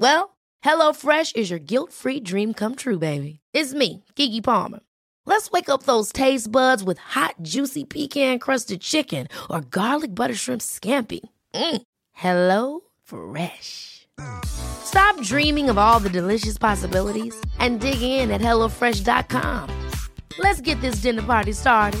Well, HelloFresh is your guilt-free dream come true, baby. It's me, Keke Palmer. Let's wake up those taste buds with hot, juicy pecan-crusted chicken or garlic butter shrimp scampi. Mm. Hello Fresh. Stop dreaming of all the delicious possibilities and dig in at HelloFresh.com. Let's get this dinner party started.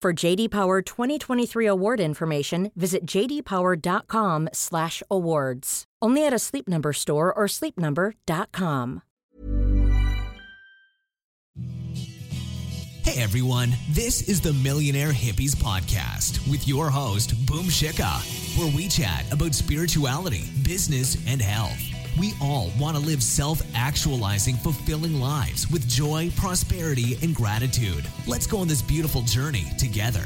For JD Power 2023 award information, visit jdpower.com/awards. Only at a Sleep Number store or sleepnumber.com. Hey everyone, this is the Millionaire Hippies Podcast with your host, Boom Shikha, where we chat about spirituality, business, and health. We all want to live self actualizing, fulfilling lives with joy, prosperity, and gratitude. Let's go on this beautiful journey together.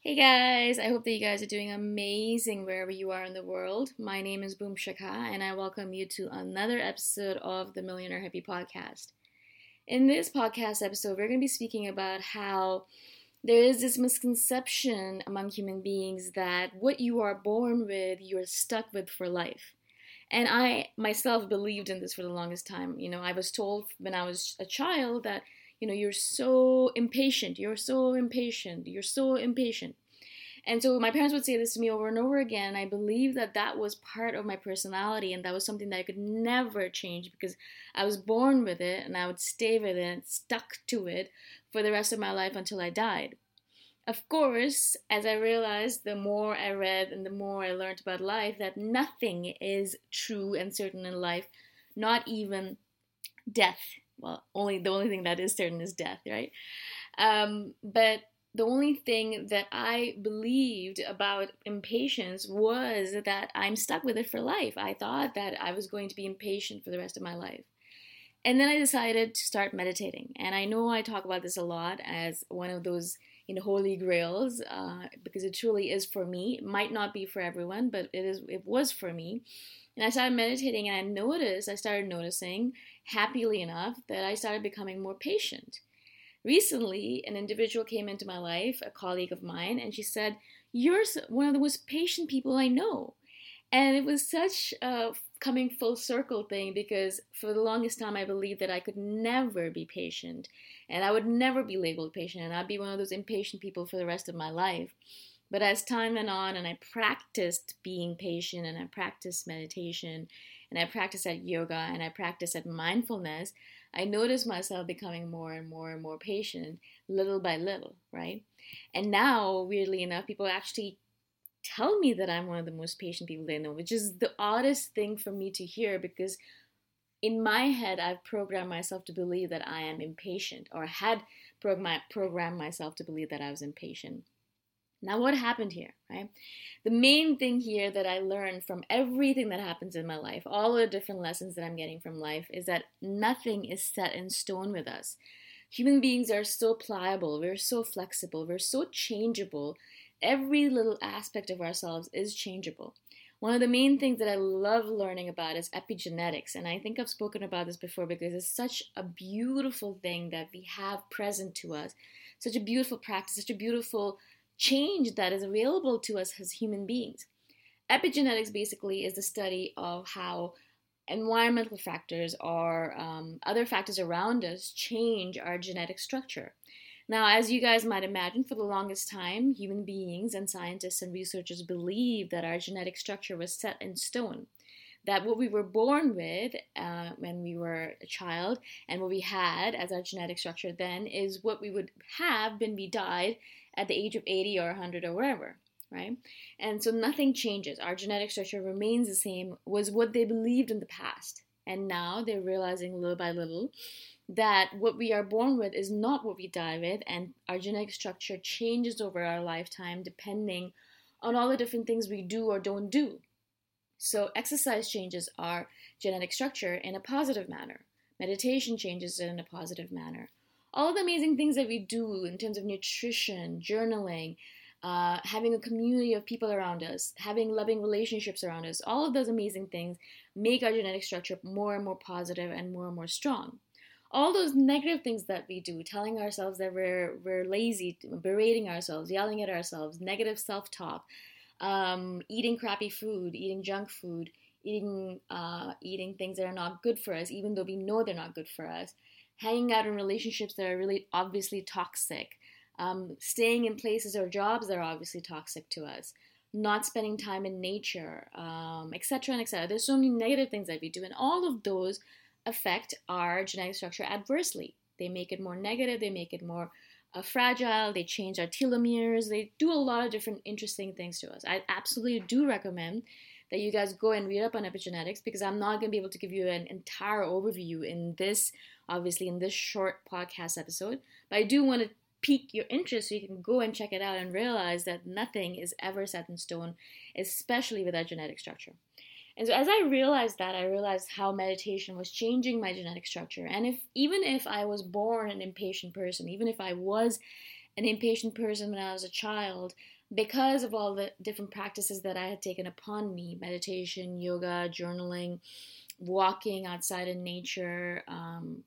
Hey guys, I hope that you guys are doing amazing wherever you are in the world. My name is Boom Shikha, and I welcome you to another episode of the Millionaire Hippie Podcast. In this podcast episode, we're going to be speaking about how there is this misconception among human beings that what you are born with, you're stuck with for life. And I myself believed in this for the longest time. You know, I was told when I was a child that you know, you're so impatient, you're so impatient, you're so impatient. And so my parents would say this to me over and over again. And I believe that that was part of my personality and that was something that I could never change because I was born with it and I would stay with it, stuck to it for the rest of my life until I died. Of course, as I realized, the more I read and the more I learned about life, that nothing is true and certain in life, not even death well, only the only thing that is certain is death, right? Um, but the only thing that I believed about impatience was that I'm stuck with it for life. I thought that I was going to be impatient for the rest of my life. And then I decided to start meditating. And I know I talk about this a lot as one of those you know holy grails uh, because it truly is for me. It might not be for everyone, but it is. It was for me. And I started meditating, and I noticed. I started noticing, happily enough, that I started becoming more patient. Recently, an individual came into my life, a colleague of mine, and she said, "You're one of the most patient people I know." And it was such a coming full circle thing because for the longest time I believed that I could never be patient and I would never be labeled patient and I'd be one of those impatient people for the rest of my life. But as time went on and I practiced being patient and I practiced meditation and I practiced at yoga and I practiced at mindfulness, I noticed myself becoming more and more and more patient little by little, right? And now, weirdly enough, people actually tell me that I'm one of the most patient people they know, which is the oddest thing for me to hear because in my head, I've programmed myself to believe that I am impatient or had programmed myself to believe that I was impatient. Now, what happened here, right? The main thing here that I learned from everything that happens in my life, all the different lessons that I'm getting from life, is that nothing is set in stone with us. Human beings are so pliable, we're so flexible, we're so changeable every little aspect of ourselves is changeable. One of the main things that I love learning about is epigenetics, and I think I've spoken about this before because it's such a beautiful thing that we have present to us, such a beautiful practice, such a beautiful change that is available to us as human beings. Epigenetics basically is the study of how environmental factors or um, other factors around us change our genetic structure. Now, as you guys might imagine, for the longest time, human beings and scientists and researchers believed that our genetic structure was set in stone. That what we were born with uh, when we were a child and what we had as our genetic structure then is what we would have when we died at the age of 80 or 100 or whatever right? And so nothing changes. Our genetic structure remains the same, was what they believed in the past. And now they're realizing little by little that what we are born with is not what we die with, and our genetic structure changes over our lifetime depending on all the different things we do or don't do. So, exercise changes our genetic structure in a positive manner, meditation changes it in a positive manner. All the amazing things that we do in terms of nutrition, journaling, uh, having a community of people around us, having loving relationships around us, all of those amazing things make our genetic structure more and more positive and more and more strong all those negative things that we do, telling ourselves that we're we're lazy, berating ourselves, yelling at ourselves, negative self-talk, um, eating crappy food, eating junk food, eating uh, eating things that are not good for us, even though we know they're not good for us, hanging out in relationships that are really obviously toxic, um, staying in places or jobs that are obviously toxic to us. Not spending time in nature, etc., um, etc. Et There's so many negative things that we do, and all of those affect our genetic structure adversely. They make it more negative, they make it more uh, fragile, they change our telomeres, they do a lot of different interesting things to us. I absolutely do recommend that you guys go and read up on epigenetics because I'm not going to be able to give you an entire overview in this, obviously, in this short podcast episode. But I do want to pique your interest so you can go and check it out and realize that nothing is ever set in stone, especially with our genetic structure. And so as I realized that, I realized how meditation was changing my genetic structure. And if even if I was born an impatient person, even if I was an impatient person when I was a child, because of all the different practices that I had taken upon me meditation, yoga, journaling, walking outside in nature, um,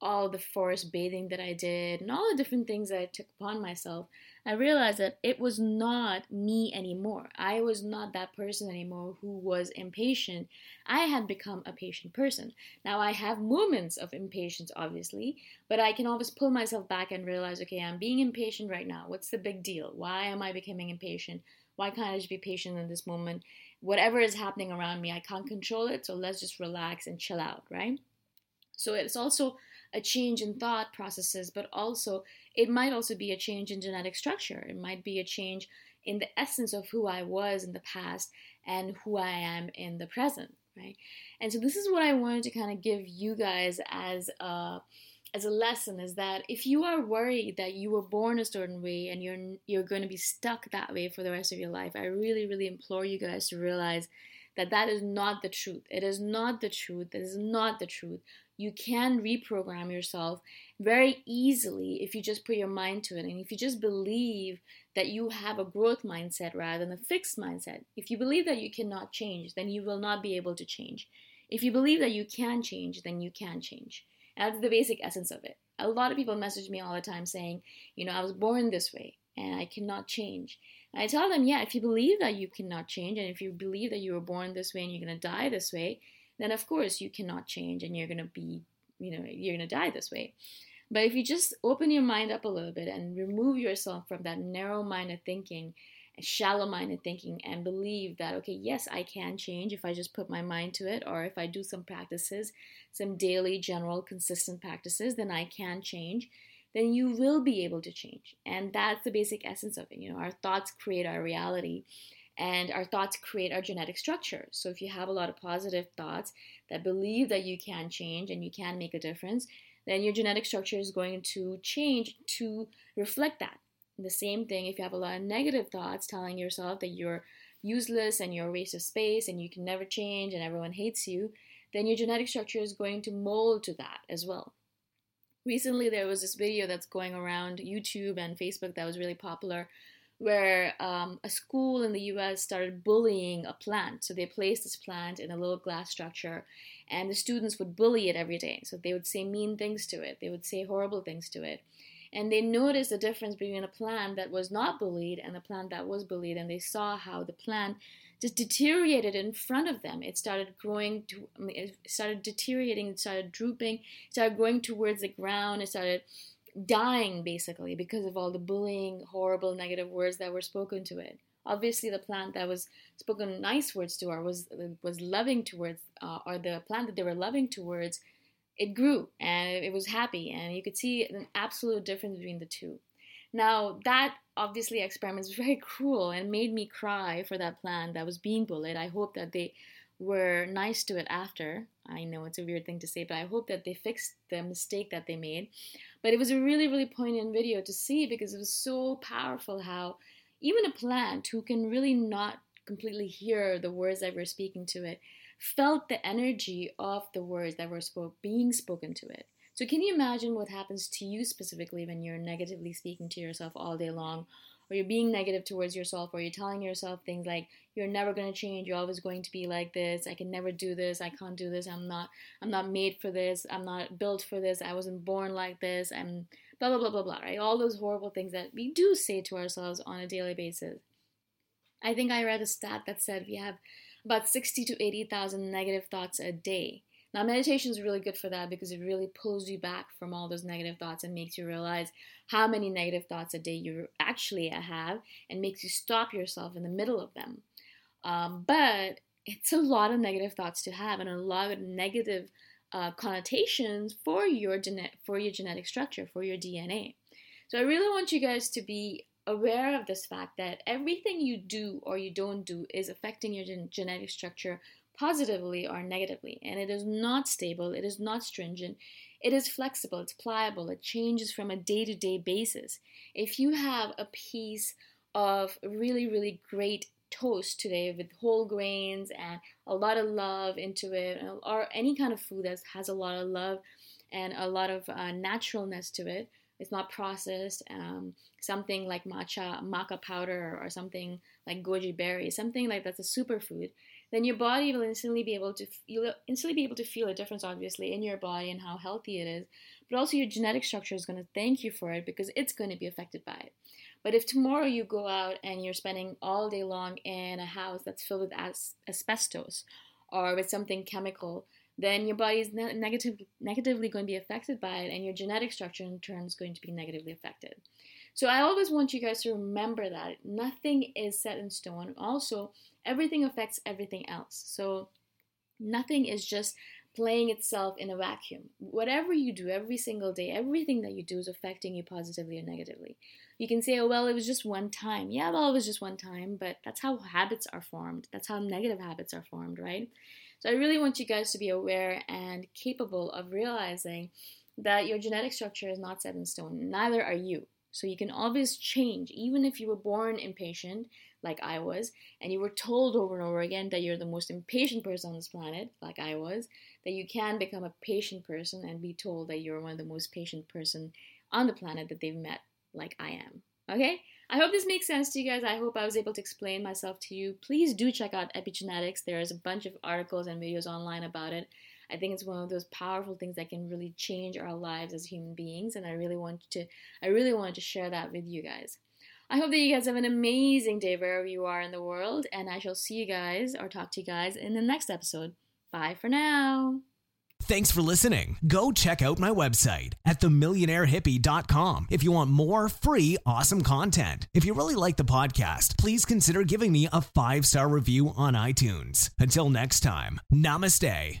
all the forest bathing that I did, and all the different things that I took upon myself, I realized that it was not me anymore. I was not that person anymore who was impatient. I had become a patient person. Now I have moments of impatience, obviously, but I can always pull myself back and realize okay, I'm being impatient right now. What's the big deal? Why am I becoming impatient? Why can't I just be patient in this moment? Whatever is happening around me, I can't control it, so let's just relax and chill out, right? So it's also a change in thought processes, but also it might also be a change in genetic structure. It might be a change in the essence of who I was in the past and who I am in the present, right? And so this is what I wanted to kind of give you guys as a as a lesson is that if you are worried that you were born a certain way and you're you're going to be stuck that way for the rest of your life, I really really implore you guys to realize that that is not the truth. It is not the truth. It is not the truth. You can reprogram yourself very easily if you just put your mind to it and if you just believe that you have a growth mindset rather than a fixed mindset. If you believe that you cannot change, then you will not be able to change. If you believe that you can change, then you can change. And that's the basic essence of it. A lot of people message me all the time saying, you know, I was born this way and I cannot change. And I tell them, yeah, if you believe that you cannot change and if you believe that you were born this way and you're going to die this way, then of course you cannot change and you're going to be, you know, you're going to die this way. But if you just open your mind up a little bit and remove yourself from that narrow minded thinking, shallow minded thinking, and believe that, okay, yes, I can change if I just put my mind to it, or if I do some practices, some daily, general, consistent practices, then I can change, then you will be able to change. And that's the basic essence of it. You know, our thoughts create our reality and our thoughts create our genetic structure. So if you have a lot of positive thoughts that believe that you can change and you can make a difference, then your genetic structure is going to change to reflect that. The same thing if you have a lot of negative thoughts telling yourself that you're useless and you're a waste of space and you can never change and everyone hates you, then your genetic structure is going to mold to that as well. Recently, there was this video that's going around YouTube and Facebook that was really popular where um, a school in the US started bullying a plant. So they placed this plant in a little glass structure, and the students would bully it every day. So they would say mean things to it, they would say horrible things to it. And they noticed the difference between a plant that was not bullied and a plant that was bullied, and they saw how the plant just deteriorated in front of them. It started growing to, it started deteriorating, it started drooping, it started going towards the ground, it started dying basically because of all the bullying, horrible, negative words that were spoken to it. Obviously, the plant that was spoken nice words to or was was loving towards, uh, or the plant that they were loving towards, it grew and it was happy, and you could see an absolute difference between the two. Now that obviously experiment is very cruel and made me cry for that plant that was being bullied. I hope that they were nice to it after. I know it's a weird thing to say, but I hope that they fixed the mistake that they made. But it was a really, really poignant video to see because it was so powerful how even a plant who can really not completely hear the words that were speaking to it felt the energy of the words that were spoke, being spoken to it. So, can you imagine what happens to you specifically when you're negatively speaking to yourself all day long or you're being negative towards yourself, or you're telling yourself things like you're never going to change, you're always going to be like this, I can never do this, I can't do this, I'm not I'm not made for this, I'm not built for this, I wasn't born like this, I'm blah blah blah blah blah, right? All those horrible things that we do say to ourselves on a daily basis. I think I read a stat that said we have about 60 to 80,000 negative thoughts a day. Now, meditation is really good for that because it really pulls you back from all those negative thoughts and makes you realize how many negative thoughts a day you actually have and makes you stop yourself in the middle of them. Um, but it's a lot of negative thoughts to have and a lot of negative uh, connotations for your gene- for your genetic structure, for your DNA. So I really want you guys to be aware of this fact that everything you do or you don't do is affecting your gen- genetic structure positively or negatively. And it is not stable, it is not stringent, it is flexible, it's pliable, it changes from a day to day basis. If you have a piece of really, really great toast today with whole grains and a lot of love into it, or any kind of food that has a lot of love and a lot of uh, naturalness to it, it's not processed. Um, something like matcha, maca powder, or something like goji berry, something like that's a superfood then your body will instantly be able to you'll instantly be able to feel a difference obviously in your body and how healthy it is. But also your genetic structure is going to thank you for it because it's going to be affected by it. But if tomorrow you go out and you're spending all day long in a house that's filled with as- asbestos or with something chemical then your body is ne- negative, negatively going to be affected by it and your genetic structure in turn is going to be negatively affected so I always want you guys to remember that nothing is set in stone. Also, everything affects everything else. So nothing is just playing itself in a vacuum. Whatever you do every single day, everything that you do is affecting you positively or negatively. You can say, oh, well, it was just one time. Yeah, well, it was just one time, but that's how habits are formed. That's how negative habits are formed, right? So I really want you guys to be aware and capable of realizing that your genetic structure is not set in stone. Neither are you. So you can always change, even if you were born impatient, like I was, and you were told over and over again that you're the most impatient person on this planet, like I was, that you can become a patient person and be told that you're one of the most patient person on the planet that they've met, like I am. Okay? I hope this makes sense to you guys. I hope I was able to explain myself to you. Please do check out epigenetics. There's a bunch of articles and videos online about it. I think it's one of those powerful things that can really change our lives as human beings, and I really want to I really wanted to share that with you guys. I hope that you guys have an amazing day wherever you are in the world, and I shall see you guys or talk to you guys in the next episode. Bye for now. Thanks for listening. Go check out my website at themillionairehippie.com if you want more free, awesome content. If you really like the podcast, please consider giving me a five star review on iTunes. Until next time, namaste.